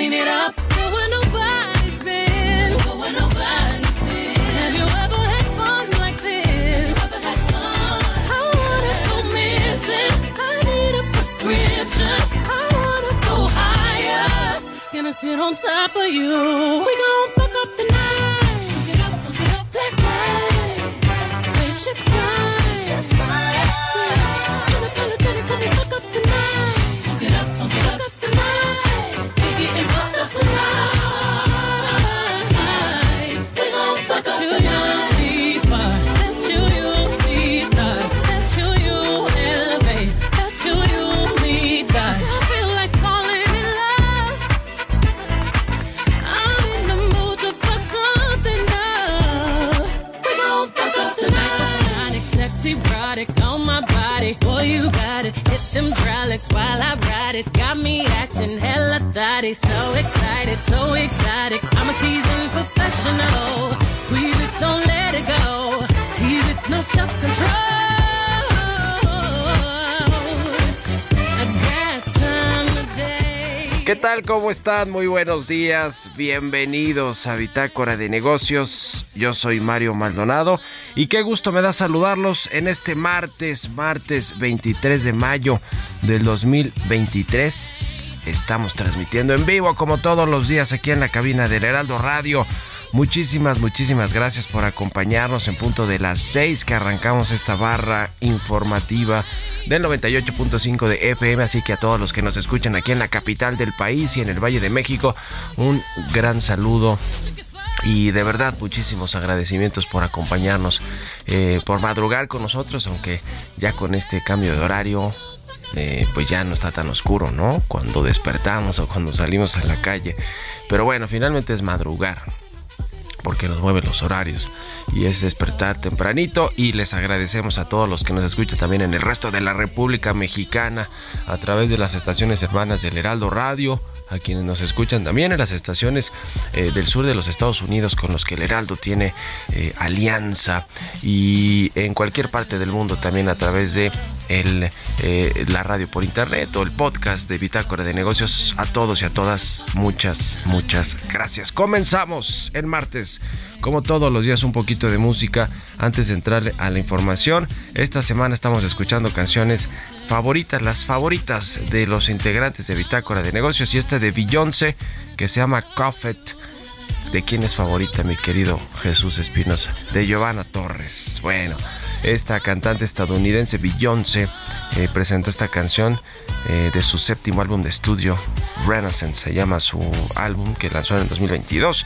Clean it up. Where nobody's been. Where nobody's been. Have you ever had fun like this? I wanna go missing. I need a prescription. I wanna go higher. Gonna sit on top of you. We gon' thotty. So excited, so excited. I'm a seasoned professional. Squeeze it, don't let it go. Tease it, no self-control. ¿Qué tal? ¿Cómo están? Muy buenos días. Bienvenidos a Bitácora de Negocios. Yo soy Mario Maldonado y qué gusto me da saludarlos en este martes, martes 23 de mayo del 2023. Estamos transmitiendo en vivo como todos los días aquí en la cabina del Heraldo Radio. Muchísimas, muchísimas gracias por acompañarnos en punto de las 6 que arrancamos esta barra informativa del 98.5 de FM. Así que a todos los que nos escuchan aquí en la capital del país y en el Valle de México, un gran saludo. Y de verdad muchísimos agradecimientos por acompañarnos, eh, por madrugar con nosotros, aunque ya con este cambio de horario eh, pues ya no está tan oscuro, ¿no? Cuando despertamos o cuando salimos a la calle. Pero bueno, finalmente es madrugar porque nos mueven los horarios y es despertar tempranito y les agradecemos a todos los que nos escuchan también en el resto de la República Mexicana a través de las estaciones hermanas del Heraldo Radio, a quienes nos escuchan también en las estaciones eh, del sur de los Estados Unidos con los que el Heraldo tiene eh, alianza y en cualquier parte del mundo también a través de eh, la radio por internet o el podcast de Bitácora de Negocios. A todos y a todas, muchas, muchas gracias. Comenzamos el martes, como todos los días, un poquito de música antes de entrar a la información. Esta semana estamos escuchando canciones favoritas, las favoritas de los integrantes de Bitácora de Negocios y esta de Beyoncé que se llama Coffet. ¿De quién es favorita, mi querido Jesús Espinosa? De Giovanna Torres. Bueno, esta cantante estadounidense Beyoncé eh, presentó esta canción eh, de su séptimo álbum de estudio, Renaissance, se llama su álbum que lanzó en el 2022.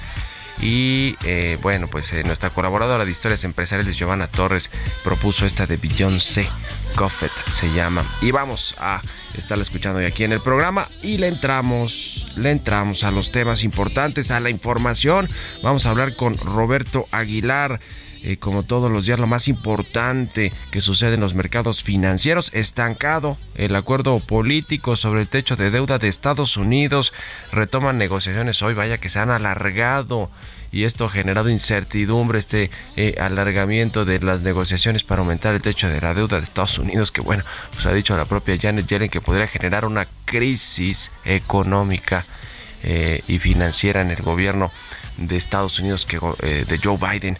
Y eh, bueno, pues eh, nuestra colaboradora de historias empresariales, Giovanna Torres, propuso esta de Beyoncé. Coffet se llama. Y vamos a estarla escuchando hoy aquí en el programa. Y le entramos, le entramos a los temas importantes, a la información. Vamos a hablar con Roberto Aguilar. Eh, como todos los días, lo más importante que sucede en los mercados financieros, estancado el acuerdo político sobre el techo de deuda de Estados Unidos, retoman negociaciones hoy, vaya que se han alargado y esto ha generado incertidumbre, este eh, alargamiento de las negociaciones para aumentar el techo de la deuda de Estados Unidos, que bueno, pues ha dicho la propia Janet Yellen que podría generar una crisis económica eh, y financiera en el gobierno de Estados Unidos que de Joe Biden.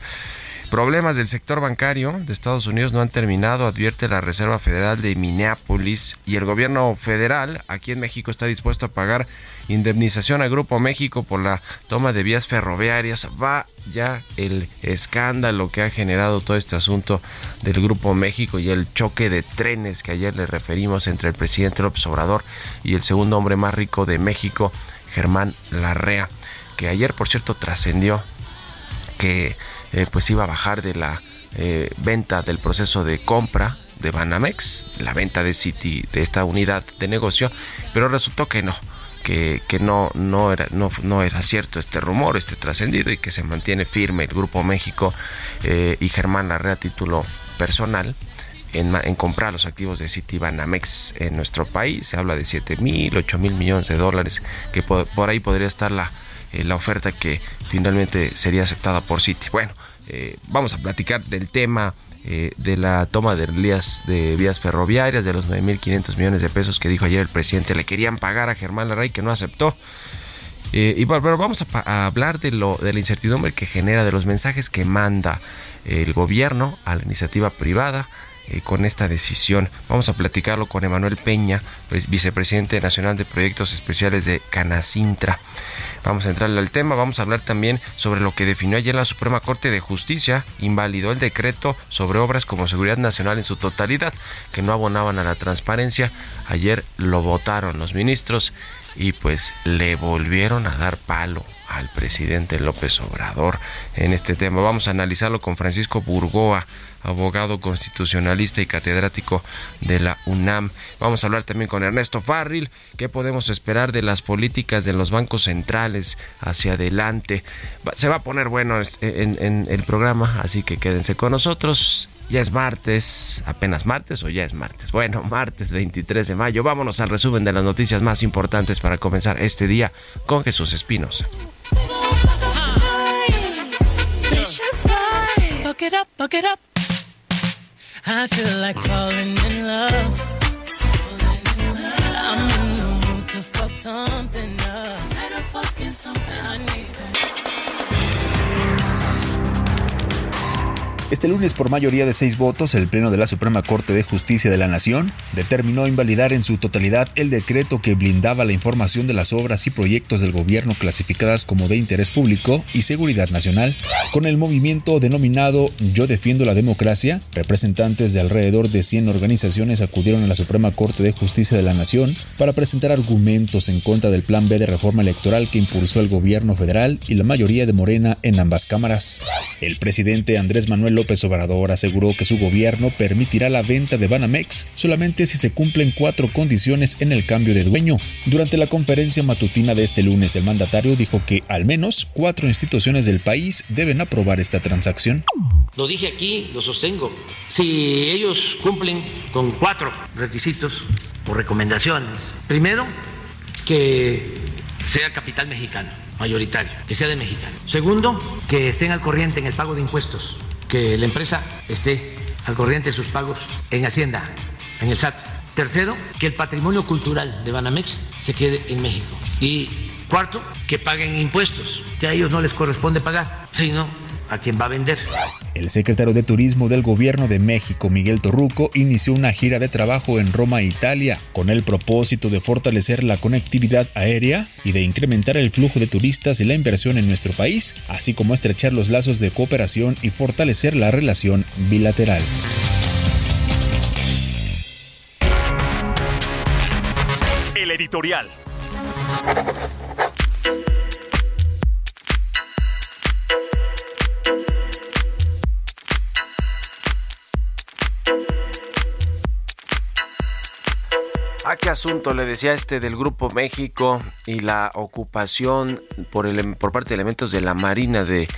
Problemas del sector bancario de Estados Unidos no han terminado, advierte la Reserva Federal de Minneapolis y el gobierno federal aquí en México está dispuesto a pagar indemnización a Grupo México por la toma de vías ferroviarias. Va ya el escándalo que ha generado todo este asunto del Grupo México y el choque de trenes que ayer le referimos entre el presidente López Obrador y el segundo hombre más rico de México, Germán Larrea, que ayer por cierto trascendió que eh, pues iba a bajar de la eh, venta del proceso de compra de Banamex, la venta de City de esta unidad de negocio, pero resultó que no, que, que no, no, era, no, no era cierto este rumor, este trascendido y que se mantiene firme el Grupo México eh, y Germán Larrea a título personal. En, comprar los activos de City Banamex en nuestro país. Se habla de 7 mil, 8 mil millones de dólares, que por, ahí podría estar la, la oferta que finalmente sería aceptada por City. Bueno, eh, vamos a platicar del tema eh, de la toma de vías, ferroviarias, de los 9.500 millones de pesos que dijo ayer el presidente le querían pagar a Germán Larray que no aceptó. Eh, y bueno, vamos a, a, hablar de, lo, de la incertidumbre que genera, de los mensajes que manda el gobierno a la iniciativa privada, eh, con esta decisión. Vamos a platicarlo con Emanuel Peña, vicepresidente nacional de proyectos especiales de Canacintra. Vamos a entrarle al tema, vamos a hablar también sobre lo que definió ayer la Suprema Corte de Justicia, invalidó el decreto sobre obras como seguridad nacional en su totalidad, que no abonaban a la transparencia. Ayer lo votaron los ministros y pues le volvieron a dar palo al presidente López Obrador en este tema. Vamos a analizarlo con Francisco Burgoa, abogado constitucionalista y catedrático de la UNAM. Vamos a hablar también con Ernesto Farril, qué podemos esperar de las políticas de los bancos centrales hacia adelante. Se va a poner bueno en, en el programa, así que quédense con nosotros. Ya es martes, apenas martes o ya es martes. Bueno, martes 23 de mayo. Vámonos al resumen de las noticias más importantes para comenzar este día con Jesús Espinosa. it up, fuck it up. I feel like falling in love. I'm in the mood to fuck something up. Tonight I fucking something. I need some. Este lunes, por mayoría de seis votos, el Pleno de la Suprema Corte de Justicia de la Nación determinó invalidar en su totalidad el decreto que blindaba la información de las obras y proyectos del gobierno clasificadas como de interés público y seguridad nacional. Con el movimiento denominado Yo Defiendo la Democracia, representantes de alrededor de 100 organizaciones acudieron a la Suprema Corte de Justicia de la Nación para presentar argumentos en contra del Plan B de reforma electoral que impulsó el gobierno federal y la mayoría de Morena en ambas cámaras. El presidente Andrés Manuel López Obrador aseguró que su gobierno permitirá la venta de Banamex solamente si se cumplen cuatro condiciones en el cambio de dueño. Durante la conferencia matutina de este lunes, el mandatario dijo que al menos cuatro instituciones del país deben aprobar esta transacción. Lo dije aquí, lo sostengo. Si ellos cumplen con cuatro requisitos o recomendaciones, primero, que sea capital mexicano mayoritario, que sea de mexicano. Segundo, que estén al corriente en el pago de impuestos que la empresa esté al corriente de sus pagos en Hacienda, en el SAT. Tercero, que el patrimonio cultural de Banamex se quede en México. Y cuarto, que paguen impuestos, que a ellos no les corresponde pagar, sino a quien va a vender. El secretario de Turismo del Gobierno de México, Miguel Torruco, inició una gira de trabajo en Roma, Italia, con el propósito de fortalecer la conectividad aérea y de incrementar el flujo de turistas y la inversión en nuestro país, así como estrechar los lazos de cooperación y fortalecer la relación bilateral. El editorial. Asunto le decía este del Grupo México y la ocupación por, el, por parte de elementos de la Marina de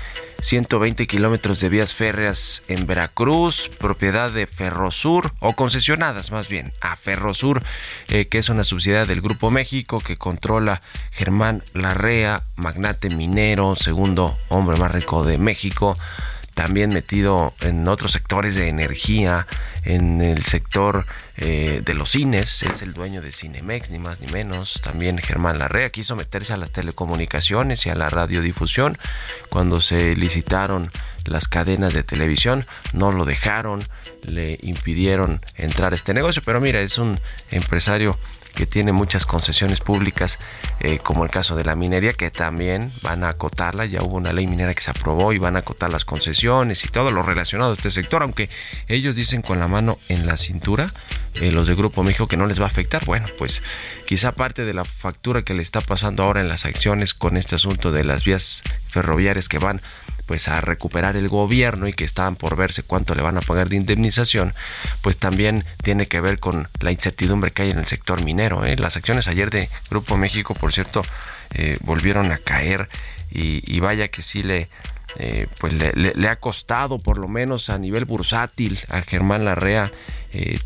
120 kilómetros de vías férreas en Veracruz, propiedad de Ferrosur, o concesionadas más bien, a Ferrosur, eh, que es una subsidiaria del Grupo México que controla Germán Larrea, magnate minero, segundo hombre más rico de México también metido en otros sectores de energía, en el sector eh, de los cines, es el dueño de Cinemex, ni más ni menos. También Germán Larrea quiso meterse a las telecomunicaciones y a la radiodifusión cuando se licitaron las cadenas de televisión, no lo dejaron, le impidieron entrar a este negocio, pero mira, es un empresario que tiene muchas concesiones públicas, eh, como el caso de la minería, que también van a acotarla. Ya hubo una ley minera que se aprobó y van a acotar las concesiones y todo lo relacionado a este sector, aunque ellos dicen con la mano en la cintura, eh, los de Grupo México, que no les va a afectar. Bueno, pues quizá parte de la factura que le está pasando ahora en las acciones con este asunto de las vías ferroviarias que van pues a recuperar el gobierno y que estaban por verse cuánto le van a pagar de indemnización, pues también tiene que ver con la incertidumbre que hay en el sector minero. ¿eh? Las acciones ayer de Grupo México, por cierto, eh, volvieron a caer y, vaya que sí le, eh, pues le, ha costado por lo menos a nivel bursátil a Germán Larrea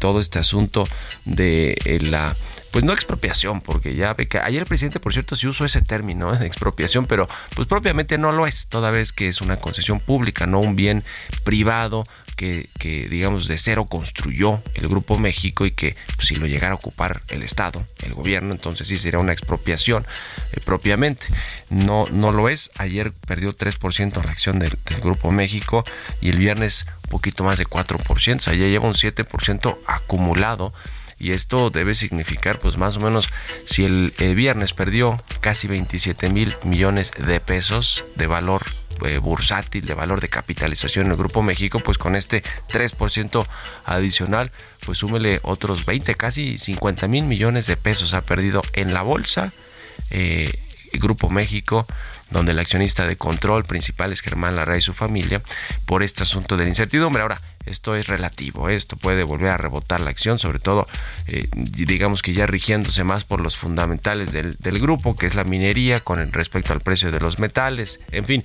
todo este asunto de la pues no expropiación, porque ya ve que ayer el presidente, por cierto, sí usó ese término de expropiación, pero pues propiamente no lo es, toda vez que es una concesión pública, no un bien privado que, digamos, de cero construyó el Grupo México y que pues, si lo llegara a ocupar el Estado, el gobierno, entonces sí sería una expropiación eh, propiamente. No, no lo es. Ayer perdió 3% la acción del, Grupo México y el viernes un poquito más de 4%, o sea, ya lleva un 7% acumulado y esto debe significar pues más o menos si el, viernes perdió casi 27 mil millones de pesos de valor eh, bursátil, de valor de capitalización en el Grupo México, pues con este 3% adicional, pues súmele otros 20, casi 50 mil millones de pesos ha perdido en la bolsa. Eh, Grupo México, donde el accionista de control principal es Germán Larra y su familia, por este asunto de la incertidumbre. Ahora, esto es relativo, esto puede volver a rebotar la acción, sobre todo, eh, digamos que ya rigiéndose más por los fundamentales del, grupo, que es la minería con respecto al precio de los metales, en fin,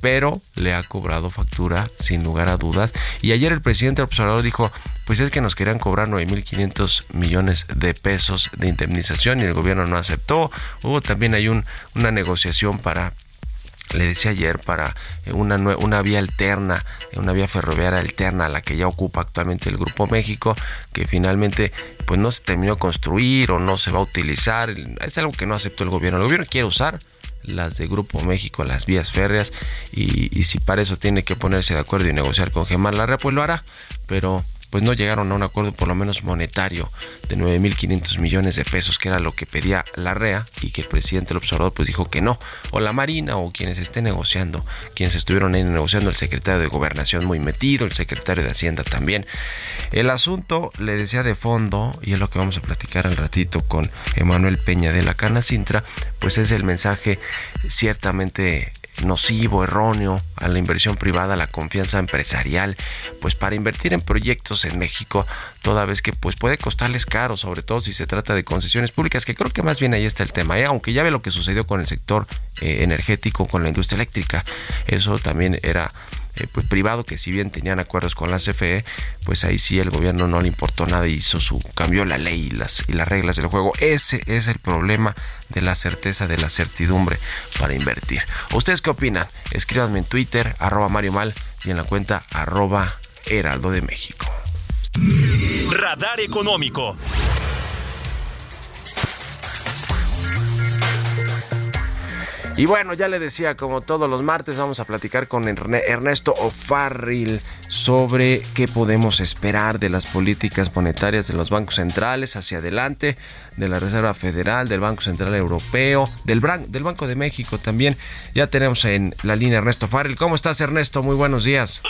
pero le ha cobrado factura sin lugar a dudas. Y ayer el presidente del observador dijo, pues es que nos querían cobrar 9.500 millones de pesos de indemnización y el gobierno no aceptó. Hubo también hay un, una negociación para le decía ayer, para eh, una, una vía alterna, eh, una vía ferroviaria alterna a la que ya ocupa actualmente el Grupo México, que finalmente pues no se terminó de construir o no se va a utilizar. Es algo que no aceptó el gobierno. El gobierno quiere usar las de Grupo México, las vías férreas, y, y si para eso tiene que ponerse de acuerdo y negociar con Gemar Larrea, pues lo hará. Pero pues no llegaron a un acuerdo por lo menos monetario de 9.500 millones de pesos, que era lo que pedía la REA y que el presidente del observador pues dijo que no, o la Marina o quienes estén negociando, quienes estuvieron ahí negociando, el secretario de Gobernación muy metido, el secretario de Hacienda también. El asunto, le decía de fondo, y es lo que vamos a platicar al ratito con Emanuel Peña de la Cana Sintra, pues es el mensaje ciertamente nocivo, erróneo a la inversión privada, la confianza empresarial, pues para invertir en proyectos en México, toda vez que pues puede costarles caro, sobre todo si se trata de concesiones públicas, que creo que más bien ahí está el tema, ¿eh? aunque ya ve lo que sucedió con el sector eh, energético, con la industria eléctrica, eso también era eh, pues, privado que si bien tenían acuerdos con la CFE, pues ahí sí el gobierno no le importó nada y hizo su cambió la ley y las y las reglas del juego. Ese es el problema de la certeza, de la certidumbre para invertir. ¿Ustedes qué opinan? Escríbanme en Twitter, arroba Mario Mal y en la cuenta arroba Heraldo de México. Radar Económico. Y bueno, ya le decía, como todos los martes, vamos a platicar con Ernesto O'Farrill sobre qué podemos esperar de las políticas monetarias de los bancos centrales hacia adelante, de la Reserva Federal, del Banco Central Europeo, del, del Banco de México también. Ya tenemos en la línea Ernesto O'Farrill. ¿Cómo estás, Ernesto? Muy buenos días.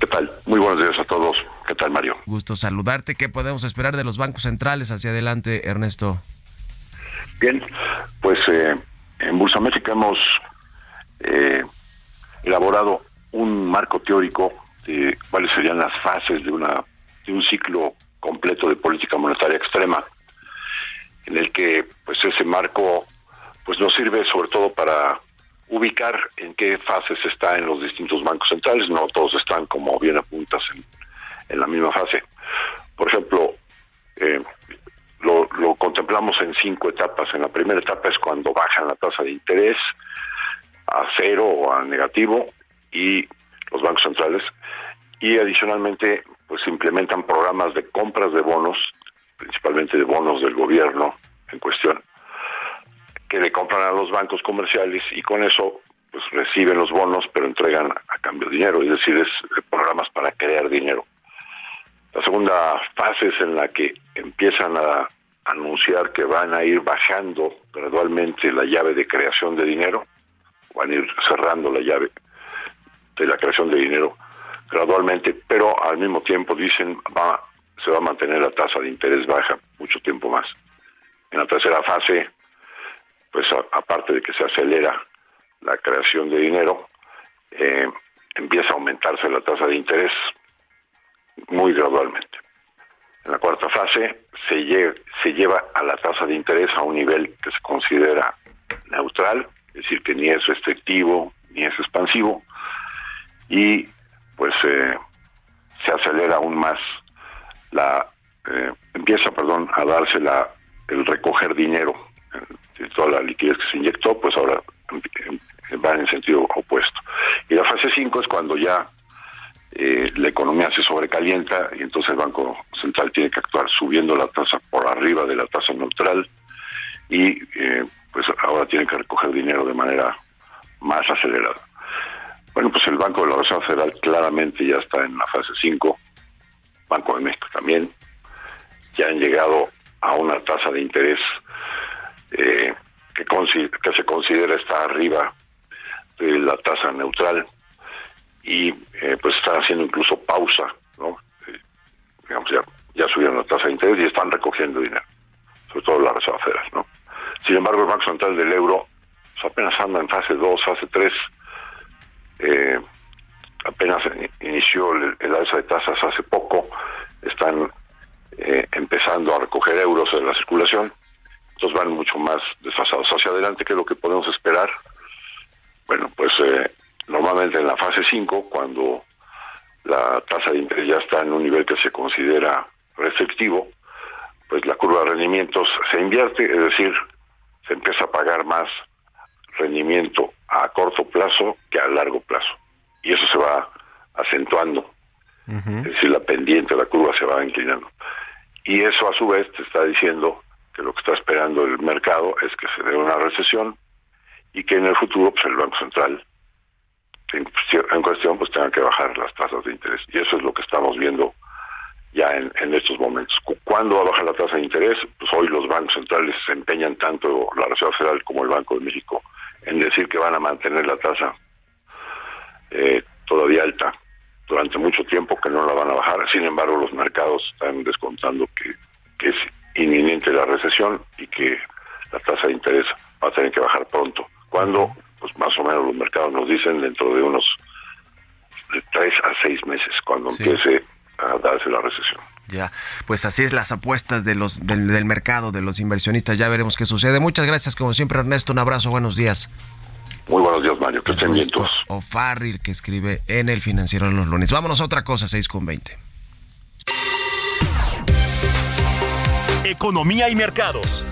¿Qué tal? Muy buenos días a todos. ¿Qué tal, Mario? Gusto saludarte. ¿Qué podemos esperar de los bancos centrales hacia adelante, Ernesto? Bien, pues eh, en Bursa México hemos eh, elaborado un marco teórico de cuáles serían las fases de una de un ciclo completo de política monetaria extrema en el que pues ese marco pues nos sirve sobre todo para ubicar en qué fases está en los distintos bancos centrales, no todos están como bien apuntas en, en la misma fase. Por ejemplo, eh, lo, lo, contemplamos en cinco etapas. En la primera etapa es cuando bajan la tasa de interés a cero o a negativo y los bancos centrales y adicionalmente pues implementan programas de compras de bonos, principalmente de bonos del gobierno en cuestión, que le compran a los bancos comerciales y con eso pues reciben los bonos pero entregan a cambio dinero, es decir, es programas para crear dinero. La segunda fase es en la que empiezan a anunciar que van a ir bajando gradualmente la llave de creación de dinero, van a ir cerrando la llave de la creación de dinero gradualmente, pero al mismo tiempo dicen va se va a mantener la tasa de interés baja mucho tiempo más. En la tercera fase, pues aparte de que se acelera la creación de dinero, eh, empieza a aumentarse la tasa de interés muy gradualmente. En la cuarta fase se, se lleva a la tasa de interés a un nivel que se considera neutral, es decir, que ni es restrictivo ni es expansivo, y pues eh, se acelera aún más la eh, empieza perdón a darse la el recoger dinero de toda la liquidez que se inyectó pues ahora va en sentido opuesto y la fase 5 es cuando ya eh, la economía se sobrecalienta y entonces el Banco Central tiene que actuar subiendo la tasa por arriba de la tasa neutral y pues ahora tiene que recoger dinero de manera más acelerada. Bueno, pues el Banco de la Reserva Federal claramente ya está en la fase 5, Banco de México también, ya han llegado a una tasa de interés eh, que, que se considera está arriba de la tasa neutral y eh, pues están haciendo incluso pausa, ¿no? Eh, digamos, ya, ya subieron la tasa de interés y están recogiendo dinero, sobre todo la Reserva Federal, ¿no? Sin embargo, el Banco Central del Euro pues, apenas anda en fase 2, fase 3, eh, apenas inició el, alza de tasas hace poco, están eh, empezando a recoger euros en la circulación, entonces van mucho más desfasados hacia adelante que lo que podemos esperar. Bueno, pues eh, normalmente en la fase 5, cuando la tasa de interés ya está en un nivel que se considera restrictivo, pues la curva de rendimientos se invierte, es decir, se empieza a pagar más rendimiento a corto plazo que a largo plazo. Y eso se va acentuando. Es decir, la pendiente, la curva se va inclinando. Y eso a su vez te está diciendo que lo que está esperando el mercado es que se dé una recesión y que en el futuro pues el Banco Central en cuestión pues tenga que bajar las tasas de interés. Y eso es lo que estamos viendo ya en, estos momentos. ¿Cuándo va a bajar la tasa de interés? Pues hoy los bancos centrales se empeñan tanto la Reserva Federal como el Banco de México en decir que van a mantener la tasa eh, todavía alta durante mucho tiempo, que no la van a bajar. Sin embargo, los mercados están descontando que, es inminente la recesión y que la tasa de interés va a tener que bajar pronto. Cuando, pues más o menos los mercados nos dicen dentro de unos de tres a seis meses, cuando empiece a darse la recesión. Ya, pues así es las apuestas de los del, del, mercado, de los inversionistas. Ya veremos qué sucede. Muchas gracias, como siempre, Ernesto. Un abrazo, buenos días. Muy buenos días, Mario. Que estén bien todos. O Farril, que escribe en El Financiero de los lunes. Vámonos a otra cosa, 6 con 20. Economía y mercados.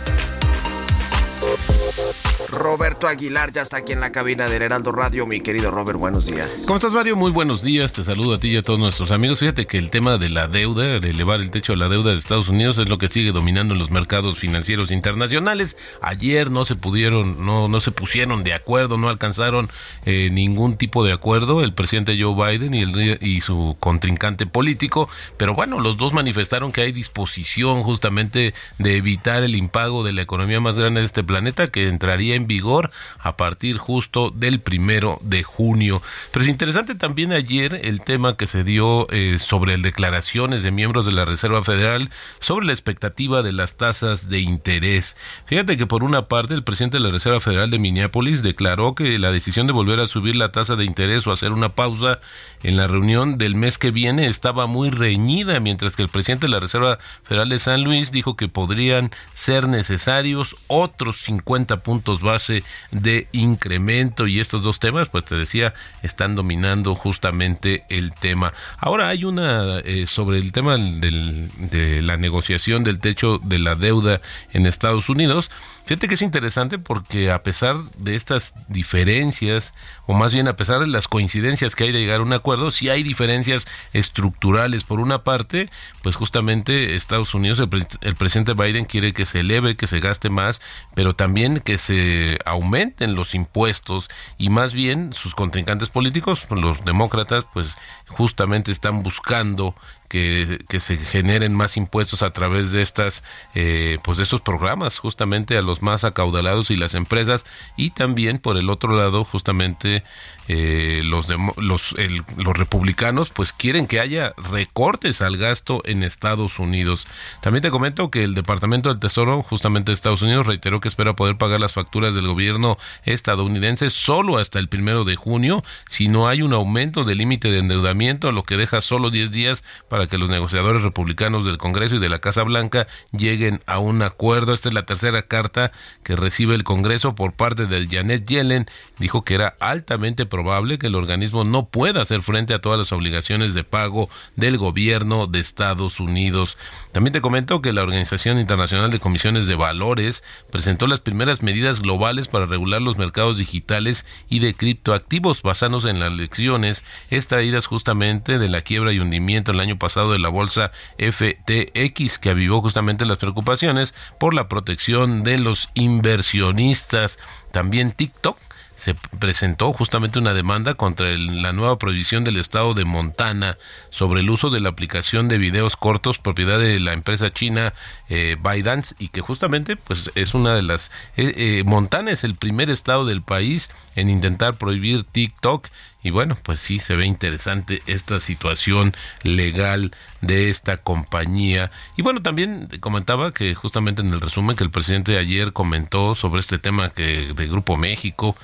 Roberto Aguilar ya está aquí en la cabina del Heraldo Radio. Mi querido Robert, buenos días. ¿Cómo estás, Mario? Muy buenos días. Te saludo a ti y a todos nuestros amigos. Fíjate que el tema de la deuda, de elevar el techo de la deuda de Estados Unidos es lo que sigue dominando en los mercados financieros internacionales. Ayer no se pudieron, no, no se pusieron de acuerdo, no alcanzaron eh, ningún tipo de acuerdo el presidente Joe Biden y, el, y su contrincante político. Pero bueno, los dos manifestaron que hay disposición justamente de evitar el impago de la economía más grande de este planeta que entraría en vigor a partir justo del primero de junio. Pero es interesante también ayer el tema que se dio eh, sobre declaraciones de miembros de la Reserva Federal sobre la expectativa de las tasas de interés. Fíjate que por una parte el presidente de la Reserva Federal de Minneapolis declaró que la decisión de volver a subir la tasa de interés o hacer una pausa en la reunión del mes que viene estaba muy reñida, mientras que el presidente de la Reserva Federal de San Luis dijo que podrían ser necesarios otros 50 puntos base de incremento y estos dos temas, pues te decía, están dominando justamente el tema. Ahora hay una eh, sobre el tema de la negociación del techo de la deuda en Estados Unidos. Fíjate que es interesante porque a pesar de estas diferencias, o más bien a pesar de las coincidencias que hay de llegar a un acuerdo, sí hay diferencias estructurales. Por una parte, pues justamente Estados Unidos, el, presidente Biden quiere que se eleve, que se gaste más, pero también que se aumenten los impuestos y más bien sus contrincantes políticos, los demócratas, pues justamente están buscando que, se generen más impuestos a través de estas eh, pues de estos programas justamente a los más acaudalados y las empresas y también por el otro lado justamente eh, los, los, los republicanos pues quieren que haya recortes al gasto en Estados Unidos. También te comento que el Departamento del Tesoro justamente de Estados Unidos reiteró que espera poder pagar las facturas del gobierno estadounidense solo hasta el primero de junio si no hay un aumento del límite de endeudamiento, lo que deja solo 10 días para que los negociadores republicanos del Congreso y de la Casa Blanca lleguen a un acuerdo. Esta es la tercera carta que recibe el Congreso por parte del Janet Yellen. Dijo que era altamente probable que el organismo no pueda hacer frente a todas las obligaciones de pago del gobierno de Estados Unidos. También te comento que la Organización Internacional de Comisiones de Valores presentó las primeras medidas globales para regular los mercados digitales y de criptoactivos basándose en las lecciones extraídas justamente de la quiebra y hundimiento el año pasado de la bolsa FTX que avivó justamente las preocupaciones por la protección de los inversionistas. También TikTok se presentó justamente una demanda contra la nueva prohibición del estado de Montana sobre el uso de la aplicación de videos cortos propiedad de la empresa china eh, ByteDance y que justamente pues es una de las eh, eh, Montana es el primer estado del país en intentar prohibir TikTok y bueno, pues sí se ve interesante esta situación legal de esta compañía. Y bueno, también comentaba que justamente en el resumen que el presidente ayer comentó sobre este tema que de Grupo México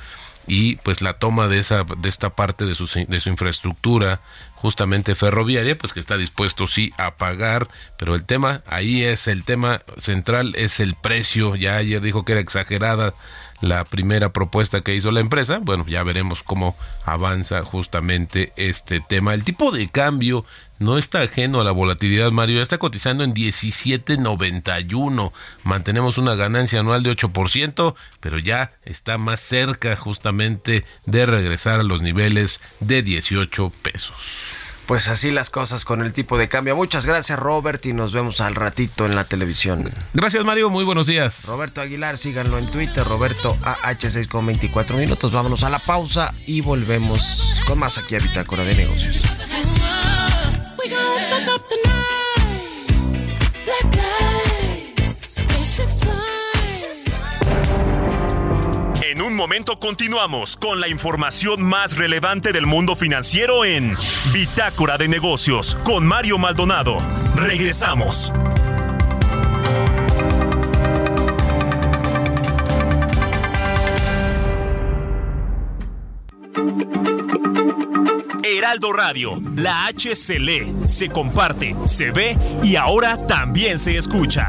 y pues la toma de esa de esta parte de su, de su infraestructura justamente ferroviaria pues que está dispuesto sí a pagar pero el tema ahí es el tema central es el precio ya ayer dijo que era exagerada la primera propuesta que hizo la empresa. Bueno, ya veremos cómo avanza justamente este tema. El tipo de cambio no está ajeno a la volatilidad, Mario. Está cotizando en 17.91. Mantenemos una ganancia anual de 8%, pero ya está más cerca justamente de regresar a los niveles de 18 pesos. Pues así las cosas con el tipo de cambio. Muchas gracias Robert y nos vemos al ratito en la televisión. Gracias Mario, muy buenos días. Roberto Aguilar, síganlo en Twitter, Roberto AH6 con 24 minutos. Vámonos a la pausa y volvemos con más aquí a Bitácora de Negocios. En un momento continuamos con la información más relevante del mundo financiero en Bitácora de Negocios con Mario Maldonado. Regresamos. Heraldo Radio, la H se lee, se comparte, se ve y ahora también se escucha.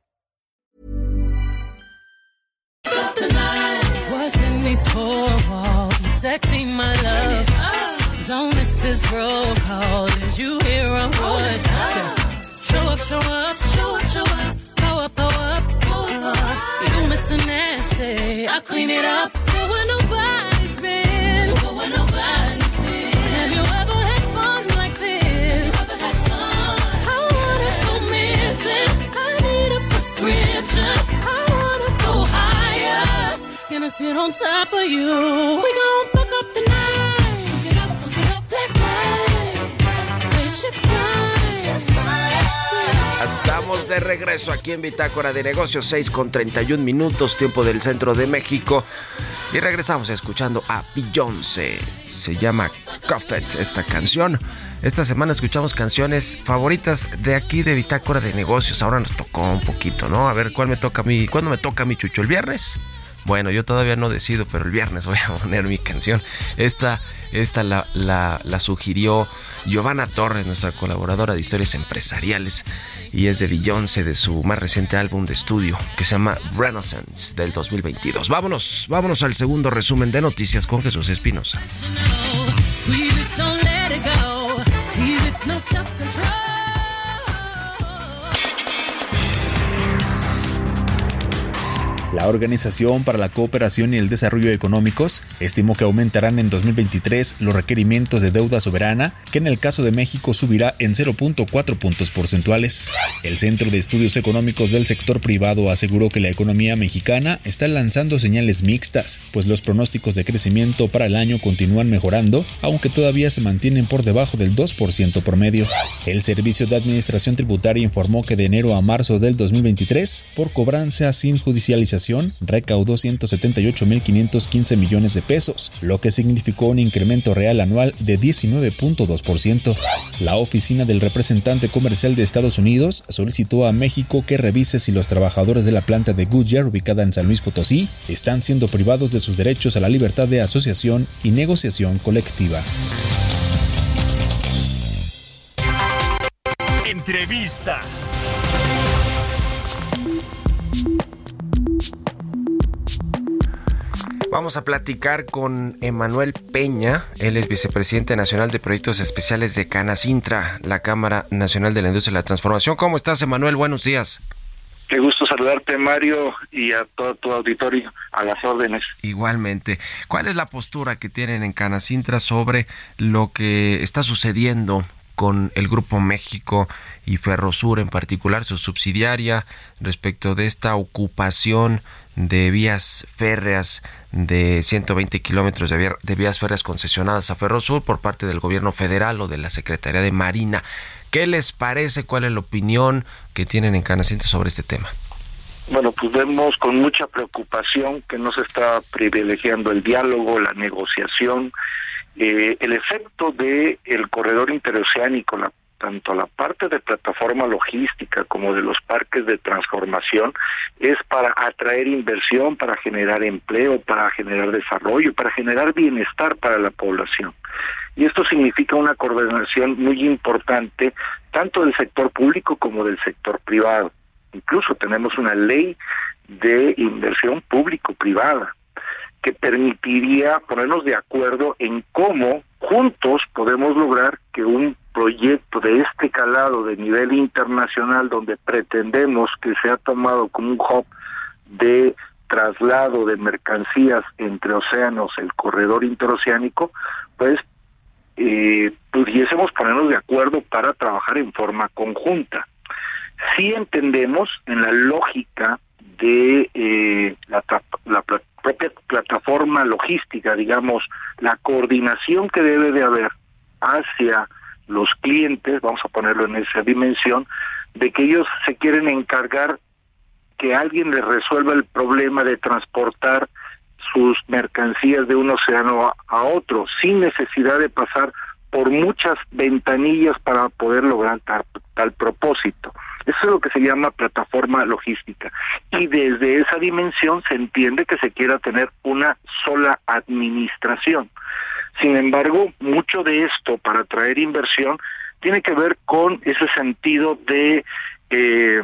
What's in these four walls? Sexy, my love. Don't miss this call. Is you what? Show up, show up, show up, show up. Up, up. You Mr. Nasty. I clean it up. Gonna sit on top of you. We gon' fuck up the night. Get up, get up, black light. Spaceships. Estamos de regreso aquí en Bitácora de Negocios, 6 con 31 minutos, tiempo del centro de México. Y regresamos escuchando a Beyoncé. Se llama Cuffet esta canción. Esta semana escuchamos canciones favoritas de aquí de Bitácora de Negocios. Ahora nos tocó un poquito, ¿no? A ver cuál me toca a mí. ¿Cuándo me toca a mí, Chucho? ¿El viernes? Bueno, yo todavía no decido, pero el viernes voy a poner mi canción. Esta, esta la, la, sugirió Giovanna Torres, nuestra colaboradora de historias empresariales, y es de Beyoncé, de su más reciente álbum de estudio, que se llama Renaissance, del 2022. Vámonos, vámonos al segundo resumen de noticias con Jesús Espinosa. La Organización para la Cooperación y el Desarrollo Económicos estimó que aumentarán en 2023 los requerimientos de deuda soberana, que en el caso de México subirá en 0.4 puntos porcentuales. El Centro de Estudios Económicos del Sector Privado aseguró que la economía mexicana está lanzando señales mixtas, pues los pronósticos de crecimiento para el año continúan mejorando, aunque todavía se mantienen por debajo del 2% promedio. El Servicio de Administración Tributaria informó que de enero a marzo del 2023, por cobranza sin judicialización, recaudó 178.515 millones de pesos, lo que significó un incremento real anual de 19.2%. La oficina del representante comercial de Estados Unidos solicitó a México que revise si los trabajadores de la planta de Goodyear ubicada en San Luis Potosí están siendo privados de sus derechos a la libertad de asociación y negociación colectiva. Entrevista. Vamos a platicar con Emanuel Peña, él es vicepresidente nacional de proyectos especiales de Canacintra, la Cámara Nacional de la Industria y la Transformación. ¿Cómo estás, Emanuel? Buenos días. Qué gusto saludarte, Mario, y a todo tu auditorio, a las órdenes. Igualmente. ¿Cuál es la postura que tienen en Canacintra sobre lo que está sucediendo con el Grupo México y Ferrosur en particular, su subsidiaria, respecto de esta ocupación de vías férreas de 120 kilómetros de, vía- de vías férreas concesionadas a Ferrosur por parte del gobierno federal o de la Secretaría de Marina. ¿Qué les parece? ¿Cuál es la opinión que tienen en Canacintra sobre este tema? Bueno, pues vemos con mucha preocupación que no se está privilegiando el diálogo, la negociación, eh, el efecto de el corredor interoceánico, la, tanto la parte de plataforma logística como de los parques de transformación, es para atraer inversión, para generar empleo, para generar desarrollo, para generar bienestar para la población. Y esto significa una coordinación muy importante, tanto del sector público como del sector privado. Incluso tenemos una ley de inversión público-privada que permitiría ponernos de acuerdo en cómo juntos podemos lograr que un proyecto de este calado de nivel internacional donde pretendemos que sea tomado como un hub de traslado de mercancías entre océanos, el corredor interoceánico, pues eh, pudiésemos ponernos de acuerdo para trabajar en forma conjunta. Sí entendemos en la lógica de eh, la, la propia plataforma logística, digamos, la coordinación que debe de haber hacia los clientes, vamos a ponerlo en esa dimensión, de que ellos se quieren encargar que alguien les resuelva el problema de transportar sus mercancías de un océano a, otro, sin necesidad de pasar por muchas ventanillas para poder lograr tal, propósito. Eso es lo que se llama plataforma logística. Y desde esa dimensión se entiende que se quiera tener una sola administración. Sin embargo, mucho de esto para atraer inversión tiene que ver con ese sentido de eh,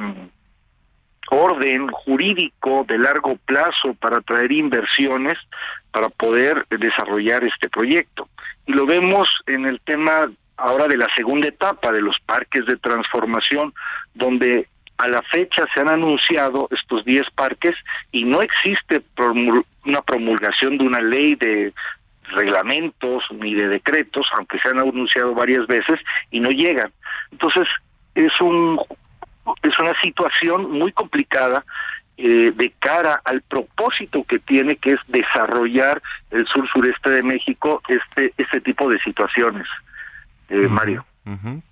orden jurídico de largo plazo para traer inversiones para poder desarrollar este proyecto. Y lo vemos en el tema ahora de la segunda etapa de los parques de transformación, donde a la fecha se han anunciado estos 10 parques y no existe una promulgación de una ley de reglamentos ni de decretos, aunque se han anunciado varias veces y no llegan. Entonces, es un es una situación muy complicada eh, de cara al propósito que tiene que es desarrollar el sur sureste de México este este tipo de situaciones. Eh, Mario.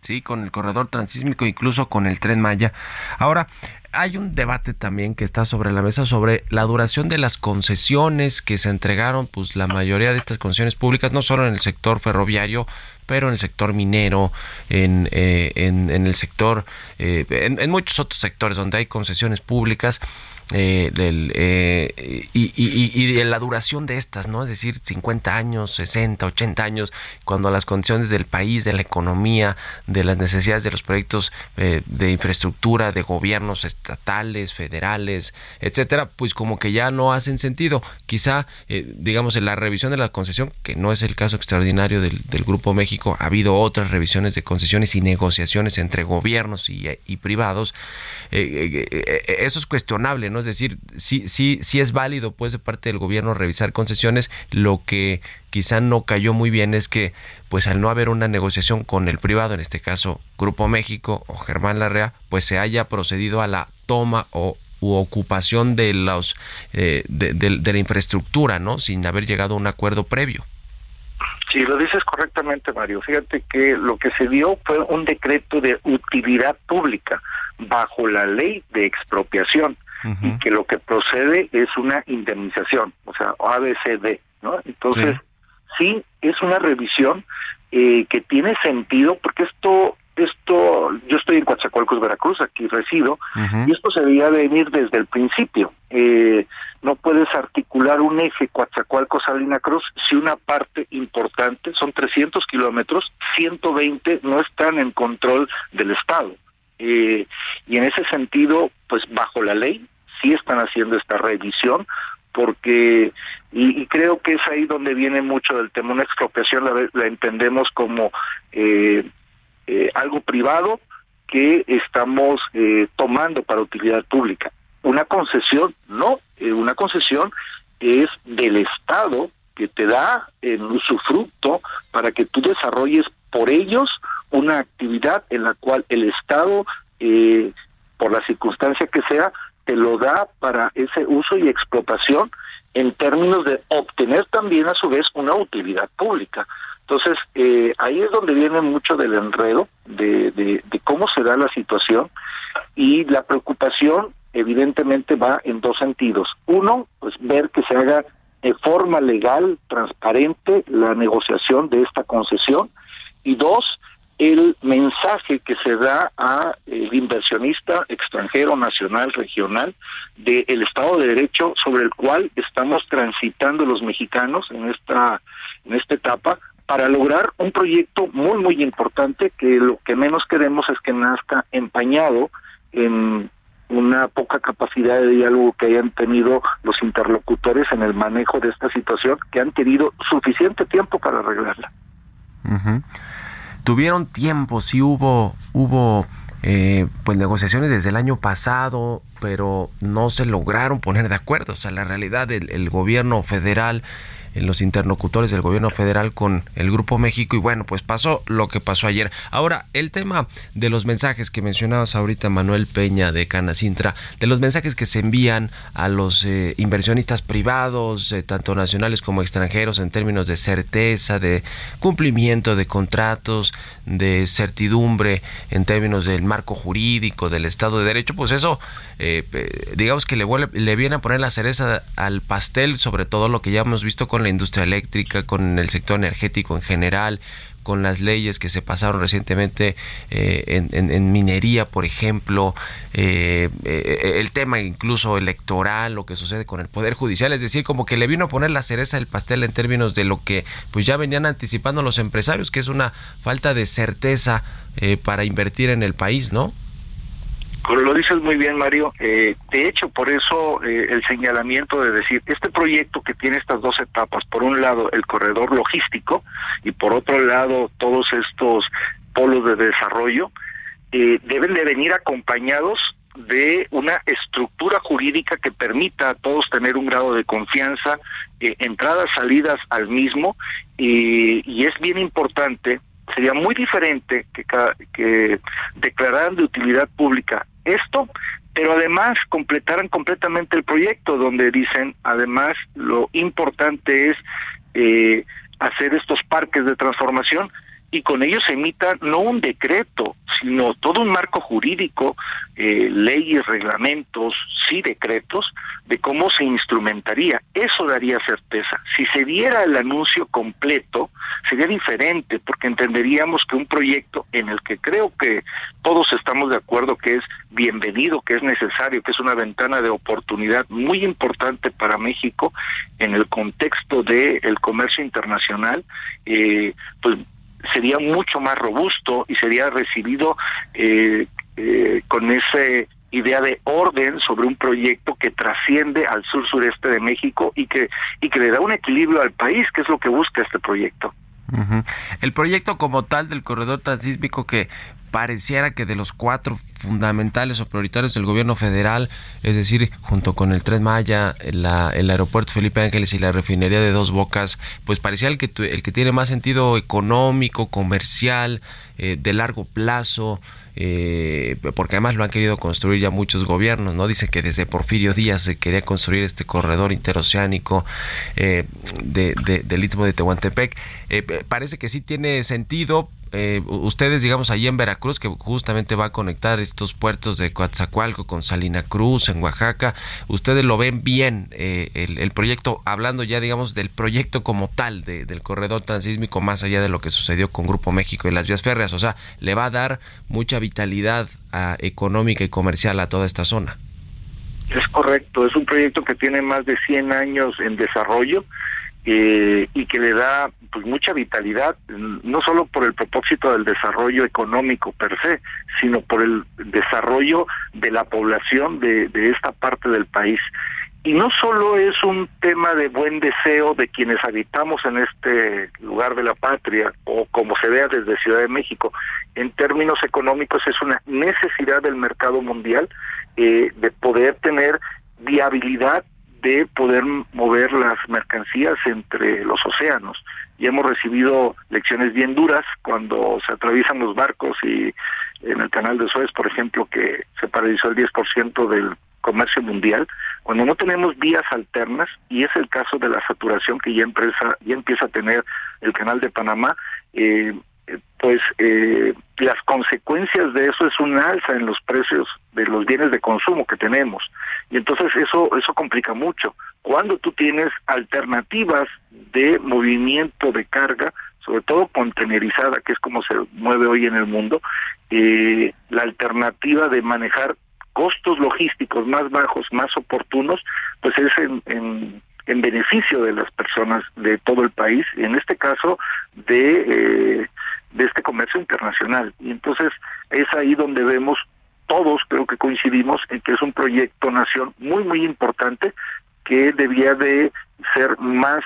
Sí con el corredor transísmico incluso con el tren Maya. Ahora hay un debate también que está sobre la mesa sobre la duración de las concesiones que se entregaron, pues la mayoría de estas concesiones públicas, no solo en el sector ferroviario, pero en el sector minero, en, eh, en, el sector, eh, en, muchos otros sectores donde hay concesiones públicas, eh, eh, y, y, de la duración de estas, ¿no? Es decir, 50 años, 60, 80 años, cuando las condiciones del país, de la economía, de las necesidades de los proyectos eh, de infraestructura, de gobiernos estatales, federales, etcétera, pues como que ya no hacen sentido. Quizá, digamos, en la revisión de la concesión, que no es el caso extraordinario del, Grupo México, ha habido otras revisiones de concesiones y negociaciones entre gobiernos y, y privados. eso es cuestionable, ¿no? Es decir, sí, sí, sí es válido pues de parte del gobierno revisar concesiones, lo que quizá no cayó muy bien es que pues al no haber una negociación con el privado, en este caso Grupo México o Germán Larrea, pues se haya procedido a la toma o u ocupación de los eh, de, la infraestructura, ¿no? Sin haber llegado a un acuerdo previo. Sí, lo dices correctamente, Mario. Fíjate que lo que se dio fue un decreto de utilidad pública bajo la ley de expropiación y que lo que procede es una indemnización, o sea, ABCD, ¿no? Entonces, sí, es una revisión eh, que tiene sentido porque esto esto, yo estoy en Coatzacoalcos, Veracruz, aquí resido, y esto se debía venir desde el principio. Eh, no puedes articular un eje Coatzacoalcos Salina Cruz si una parte importante, son 300 kilómetros, 120 no están en control del Estado. Eh, y en ese sentido, pues bajo la ley, sí están haciendo esta revisión porque y, creo que es ahí donde viene mucho del tema. Una expropiación la, entendemos como eh, eh, algo privado que estamos eh, tomando para utilidad pública. Una concesión no una concesión es del estado que te da en usufructo para que tú desarrolles por ellos una actividad en la cual el estado por la circunstancia que sea te lo da para ese uso y explotación en términos de obtener también a su vez una utilidad pública. Entonces, eh, ahí es donde viene mucho del enredo de, de, cómo se da la situación y la preocupación evidentemente va en dos sentidos. Uno, pues ver que se haga de forma legal, transparente, la negociación de esta concesión y dos, el mensaje que se da a el inversionista extranjero, nacional, regional, del Estado de Derecho sobre el cual estamos transitando los mexicanos en esta, en esta etapa para lograr un proyecto muy, muy importante que lo que menos queremos es que nazca empañado en una poca capacidad de diálogo que hayan tenido los interlocutores en el manejo de esta situación, que han tenido suficiente tiempo para arreglarla tuvieron tiempo, sí hubo, hubo eh, pues negociaciones desde el año pasado, pero no se lograron poner de acuerdo. O sea, la realidad del el gobierno federal los interlocutores del gobierno federal con el Grupo México y bueno, pues pasó lo que pasó ayer. Ahora, el tema de los mensajes que mencionabas ahorita Manuel Peña de Canacintra, de los mensajes que se envían a los eh, inversionistas privados, eh, tanto nacionales como extranjeros, en términos de certeza, de cumplimiento de contratos, de certidumbre en términos del marco jurídico, del Estado de Derecho, pues eso, eh, digamos que le, le viene a poner la cereza al pastel, sobre todo lo que ya hemos visto con la industria eléctrica, con el sector energético en general, con las leyes que se pasaron recientemente eh, en, minería, por ejemplo, eh, eh, el tema incluso electoral, lo que sucede con el Poder Judicial, es decir, como que le vino a poner la cereza del pastel en términos de lo que pues ya venían anticipando los empresarios, que es una falta de certeza para invertir en el país, ¿no? Lo dices muy bien, Mario. Eh, de hecho, por eso eh, el señalamiento de decir, este proyecto que tiene estas dos etapas, por un lado el corredor logístico y por otro lado todos estos polos de desarrollo, eh, deben de venir acompañados de una estructura jurídica que permita a todos tener un grado de confianza, entradas, salidas al mismo, y es bien importante sería muy diferente que declararan de utilidad pública esto, pero además completaran completamente el proyecto, donde dicen, además, lo importante es eh, hacer estos parques de transformación y con ellos se emita no un decreto, sino todo un marco jurídico, eh, leyes, reglamentos, sí decretos, de cómo se instrumentaría. Eso daría certeza. Si se diera el anuncio completo, sería diferente, porque entenderíamos que un proyecto en el que creo que todos estamos de acuerdo que es bienvenido, que es necesario, que es una ventana de oportunidad muy importante para México en el contexto del el comercio internacional, eh, pues sería mucho más robusto y sería recibido eh, eh, con esa idea de orden sobre un proyecto que trasciende al sur sureste de México y que y que le da un equilibrio al país, que es lo que busca este proyecto. El proyecto como tal del corredor transísmico que pareciera que de los cuatro fundamentales o prioritarios del gobierno federal, es decir, junto con el Tren Maya, el aeropuerto Felipe Ángeles y la refinería de Dos Bocas, pues parecía el que, el que tiene más sentido económico, comercial, eh, de largo plazo, eh, porque además lo han querido construir ya muchos gobiernos, ¿no? Dice que desde Porfirio Díaz se quería construir este corredor interoceánico eh, de, del Istmo de Tehuantepec. Eh, parece que sí tiene sentido, eh, ustedes, digamos, allí en Veracruz, que justamente va a conectar estos puertos de Coatzacoalco con Salina Cruz, en Oaxaca, ustedes lo ven bien, eh, el, proyecto, hablando ya, digamos, del proyecto como tal, del corredor transísmico, más allá de lo que sucedió con Grupo México y las vías férreas, o sea, le va a dar mucha vitalidad a, económica y comercial a toda esta zona. Es correcto, es un proyecto que tiene más de 100 años en desarrollo eh, y que le da pues mucha vitalidad, no solo por el propósito del desarrollo económico per se, sino por el desarrollo de la población de, de esta parte del país. Y no solo es un tema de buen deseo de quienes habitamos en este lugar de la patria, o como se vea desde Ciudad de México, en términos económicos es una necesidad del mercado mundial eh, de poder tener viabilidad de poder mover las mercancías entre los océanos. Y hemos recibido lecciones bien duras cuando se atraviesan los barcos y en el canal de Suez, por ejemplo, que se paralizó el 10% del comercio mundial, cuando no tenemos vías alternas, y es el caso de la saturación que ya, empresa, ya empieza a tener el canal de Panamá, eh, pues eh, las consecuencias de eso es un alza en los precios de los bienes de consumo que tenemos y entonces eso eso complica mucho cuando tú tienes alternativas de movimiento de carga sobre todo contenerizada que es como se mueve hoy en el mundo eh, la alternativa de manejar costos logísticos más bajos más oportunos pues es en, en en beneficio de las personas de todo el país, en este caso de eh, de este comercio internacional. Y entonces es ahí donde vemos todos, creo que coincidimos en que es un proyecto nación muy, muy importante que debía de ser más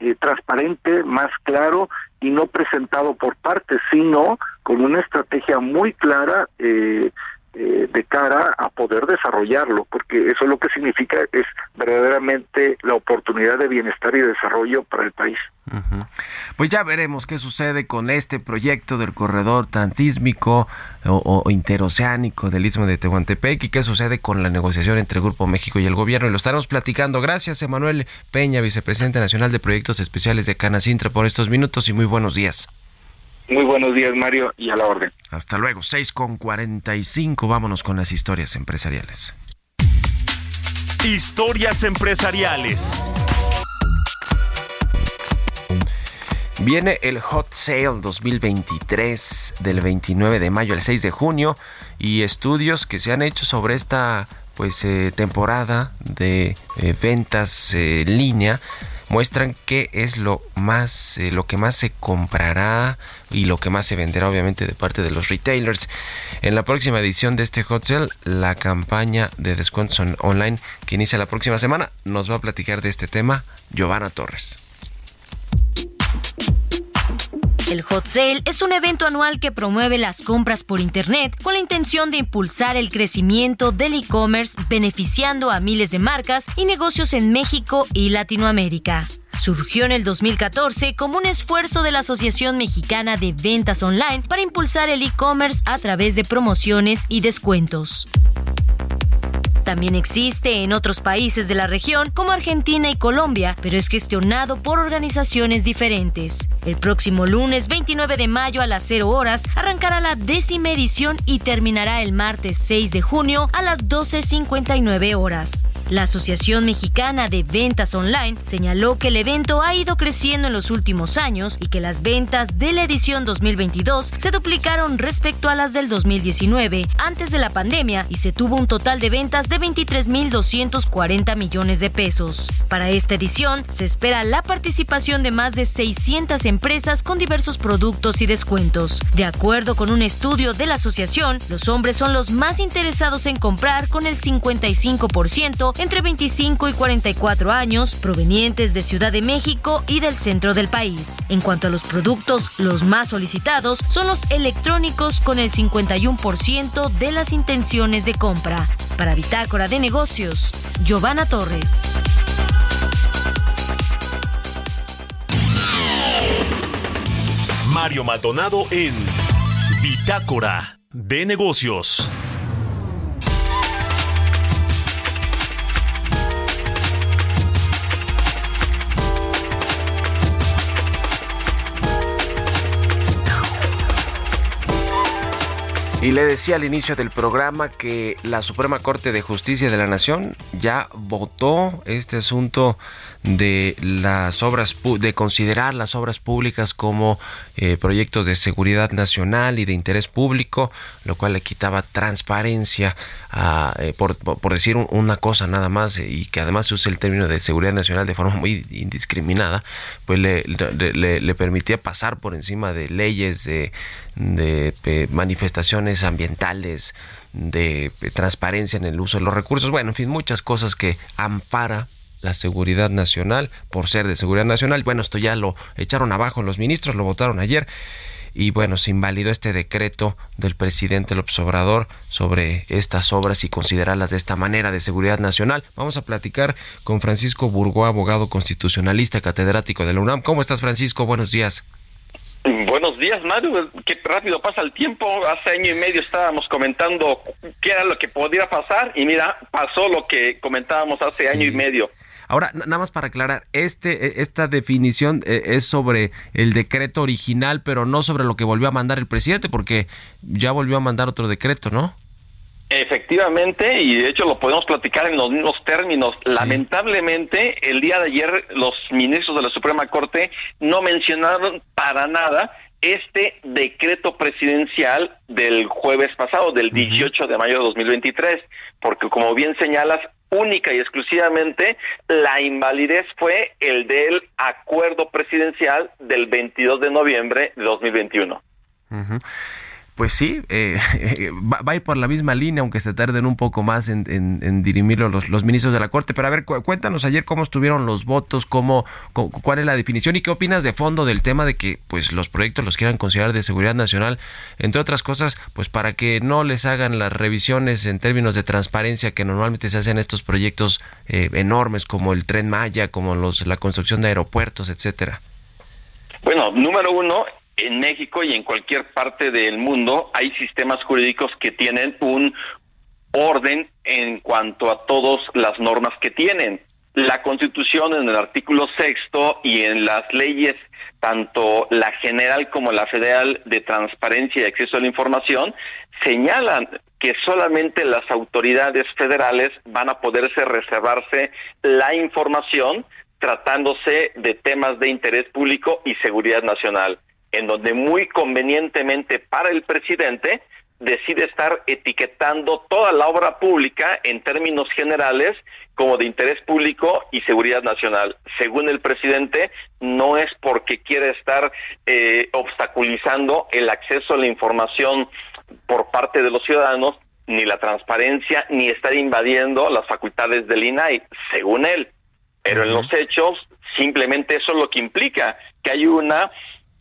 eh, transparente, más claro y no presentado por partes, sino con una estrategia muy clara eh, eh, de cara a poder desarrollarlo, porque eso lo que significa es verdaderamente la oportunidad de bienestar y desarrollo para el país. Pues ya veremos qué sucede con este proyecto del corredor transísmico o, interoceánico del Istmo de Tehuantepec y qué sucede con la negociación entre Grupo México y el gobierno. Y lo estaremos platicando. Gracias, Emanuel Peña, vicepresidente nacional de Proyectos Especiales de Canacintra, por estos minutos y muy buenos días. Muy buenos días, Mario, y a la orden. Hasta luego, 6 con 45. Vámonos con las historias empresariales. Historias empresariales. Viene el Hot Sale 2023 del 29 de mayo al 6 de junio y estudios que se han hecho sobre esta pues eh, temporada de eh, ventas eh, en línea muestran qué es lo más lo que más se comprará y lo que más se venderá obviamente de parte de los retailers. En la próxima edición de este Hot Sale, la campaña de descuentos online que inicia la próxima semana, nos va a platicar de este tema Giovanna Torres. El Hot Sale es un evento anual que promueve las compras por Internet con la intención de impulsar el crecimiento del e-commerce beneficiando a miles de marcas y negocios en México y Latinoamérica. Surgió en el 2014 como un esfuerzo de la Asociación Mexicana de Ventas Online para impulsar el e-commerce a través de promociones y descuentos. También existe en otros países de la región como Argentina y Colombia, pero es gestionado por organizaciones diferentes. El próximo lunes 29 de mayo a las 0 horas arrancará la décima edición y terminará el martes 6 de junio a las 12.59 horas. La Asociación Mexicana de Ventas Online señaló que el evento ha ido creciendo en los últimos años y que las ventas de la edición 2022 se duplicaron respecto a las del 2019 antes de la pandemia y se tuvo un total de ventas de 23.240 millones de pesos. Para esta edición se espera la participación de más de 600 empresas con diversos productos y descuentos. De acuerdo con un estudio de la asociación, los hombres son los más interesados en comprar con el 55% entre 25 y 44 años, provenientes de Ciudad de México y del centro del país. En cuanto a los productos, los más solicitados son los electrónicos con el 51% de las intenciones de compra. Para Bitácora de Negocios, Giovanna Torres. Mario Maldonado en Bitácora de Negocios. Y le decía al inicio del programa que la Suprema Corte de Justicia de la Nación ya votó este asunto de las obras de considerar las obras públicas como eh, proyectos de seguridad nacional y de interés público, lo cual le quitaba transparencia eh, por, decir una cosa nada más y que además se usa el término de seguridad nacional de forma muy indiscriminada, pues le, le permitía pasar por encima de leyes de de eh, manifestaciones ambientales, de eh, transparencia en el uso de los recursos, bueno, en fin, muchas cosas que ampara la seguridad nacional por ser de seguridad nacional. Bueno, esto ya lo echaron abajo los ministros, lo votaron ayer y bueno, se invalidó este decreto del presidente López Obrador sobre estas obras y considerarlas de esta manera de seguridad nacional. Vamos a platicar con Francisco Burgó, abogado constitucionalista, catedrático de la UNAM. ¿Cómo estás, Francisco? Buenos días. Buenos días, Mario. Qué rápido pasa el tiempo. Hace año y medio estábamos comentando qué era lo que podía pasar y mira, pasó lo que comentábamos hace año y medio. Ahora, nada más para aclarar, este, e, esta definición eh, es sobre el decreto original, pero no sobre lo que volvió a mandar el presidente, porque ya volvió a mandar otro decreto, ¿no? Efectivamente, y de hecho lo podemos platicar en los mismos términos. Lamentablemente, el día de ayer los ministros de la Suprema Corte no mencionaron para nada este decreto presidencial del jueves pasado, del 18 de mayo de 2023, porque como bien señalas, única y exclusivamente la invalidez fue el del acuerdo presidencial del 22 de noviembre de 2021. Pues sí, eh, va, a ir por la misma línea, aunque se tarden un poco más en, en, dirimirlo los, ministros de la Corte. Pero a ver, cuéntanos ayer cómo estuvieron los votos, cómo, cuál es la definición y qué opinas de fondo del tema de que pues los proyectos los quieran considerar de seguridad nacional, entre otras cosas, pues para que no les hagan las revisiones en términos de transparencia que normalmente se hacen estos proyectos eh, enormes como el Tren Maya, como los la construcción de aeropuertos, etcétera. Bueno, número uno, en México y en cualquier parte del mundo hay sistemas jurídicos que tienen un orden en cuanto a todas las normas que tienen. La Constitución en el artículo sexto y en las leyes, tanto la general como la federal de transparencia y acceso a la información, señalan que solamente las autoridades federales van a poderse reservarse la información tratándose de temas de interés público y seguridad nacional en donde muy convenientemente para el presidente decide estar etiquetando toda la obra pública en términos generales como de interés público y seguridad nacional. Según el presidente, no es porque quiera estar eh, obstaculizando el acceso a la información por parte de los ciudadanos, ni la transparencia, ni estar invadiendo las facultades del INAI, según él. Pero en los hechos, simplemente eso es lo que implica, que hay una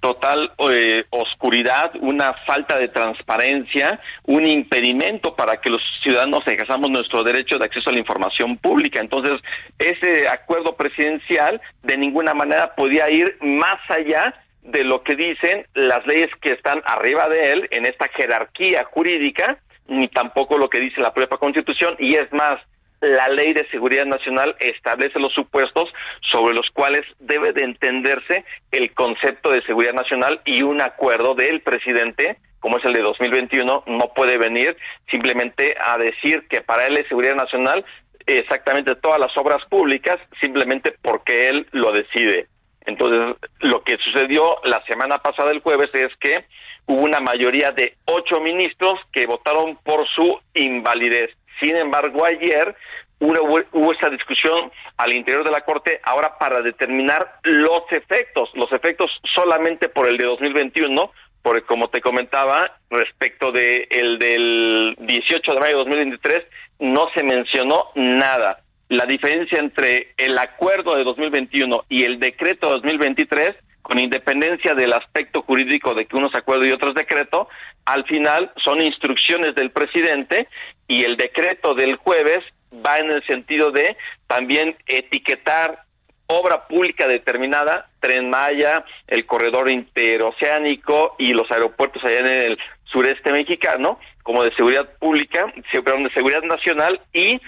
total eh, oscuridad, una falta de transparencia, un impedimento para que los ciudadanos ejerzamos nuestro derecho de acceso a la información pública. Entonces, ese acuerdo presidencial de ninguna manera podía ir más allá de lo que dicen las leyes que están arriba de él en esta jerarquía jurídica, ni tampoco lo que dice la propia Constitución, y es más, la Ley de Seguridad Nacional establece los supuestos sobre los cuales debe de entenderse el concepto de seguridad nacional y un acuerdo del presidente, como es el de 2021, no puede venir simplemente a decir que para él es seguridad nacional exactamente todas las obras públicas simplemente porque él lo decide. Entonces, lo que sucedió la semana pasada, el jueves, es que hubo una mayoría de ocho ministros que votaron por su invalidez. Sin embargo, ayer hubo, esa discusión al interior de la Corte ahora para determinar los efectos, los efectos solamente por el de 2021, porque como te comentaba, respecto de el del 18 de mayo de 2023, no se mencionó nada. La diferencia entre el acuerdo de 2021 y el decreto de 2023 con independencia del aspecto jurídico de que unos acuerdo y otros decreto, al final son instrucciones del presidente y el decreto del jueves va en el sentido de también etiquetar obra pública determinada, Tren Maya, el corredor interoceánico y los aeropuertos allá en el sureste mexicano, como de seguridad pública, de seguridad nacional y,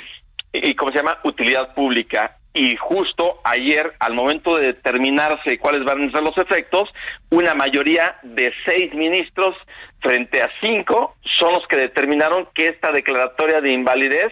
y ¿cómo se llama? Utilidad pública y justo ayer, al momento de determinarse cuáles van a ser los efectos, una mayoría de seis ministros frente a cinco son los que determinaron que esta declaratoria de invalidez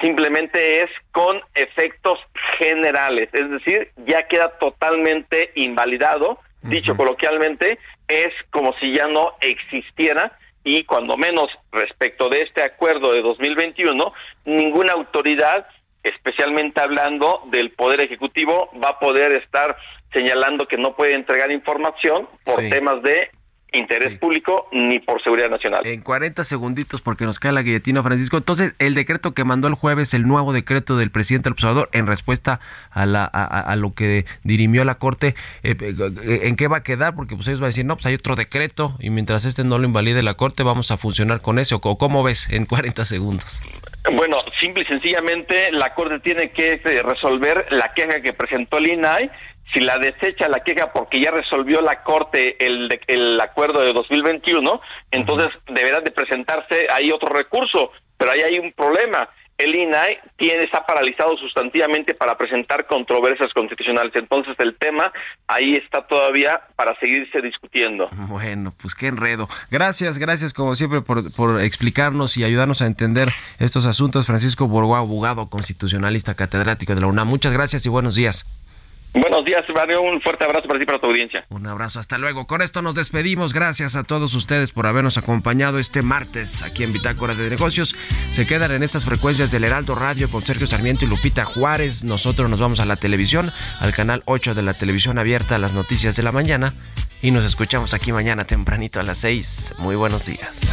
simplemente es con efectos generales, es decir, ya queda totalmente invalidado, dicho coloquialmente, es como si ya no existiera y cuando menos respecto de este acuerdo de 2021, ninguna autoridad especialmente hablando del Poder Ejecutivo, va a poder estar señalando que no puede entregar información por temas de interés público ni por seguridad nacional. En 40 segunditos, porque nos cae la guillotina, Francisco. Entonces, el decreto que mandó el jueves, el nuevo decreto del presidente del observador, en respuesta a, la, a, lo que dirimió la Corte, eh, eh, ¿en qué va a quedar? Porque pues ellos van a decir, no, pues hay otro decreto y mientras este no lo invalide la Corte, vamos a funcionar con ese. ¿O cómo ves en 40 segundos? Bueno, simple y sencillamente la Corte tiene que eh, resolver la queja que presentó el INAI. Si la desecha la queja porque ya resolvió la Corte el, el acuerdo de 2021, entonces deberá de presentarse ahí otro recurso. Pero ahí hay un problema el INAI tiene, está paralizado sustantivamente para presentar controversias constitucionales. Entonces el tema ahí está todavía para seguirse discutiendo. Bueno, pues qué enredo. Gracias, gracias como siempre por, por explicarnos y ayudarnos a entender estos asuntos. Francisco Borgoa, abogado constitucionalista catedrático de la UNAM. Muchas gracias y buenos días. Buenos días, Mario. Un fuerte abrazo para ti y para tu audiencia. Un abrazo, hasta luego. Con esto nos despedimos. Gracias a todos ustedes por habernos acompañado este martes aquí en Bitácora de Negocios. Se quedan en estas frecuencias del Heraldo Radio con Sergio Sarmiento y Lupita Juárez. Nosotros nos vamos a la televisión, al canal 8 de la televisión abierta, a las noticias de la mañana. Y nos escuchamos aquí mañana tempranito a las 6. Muy buenos días.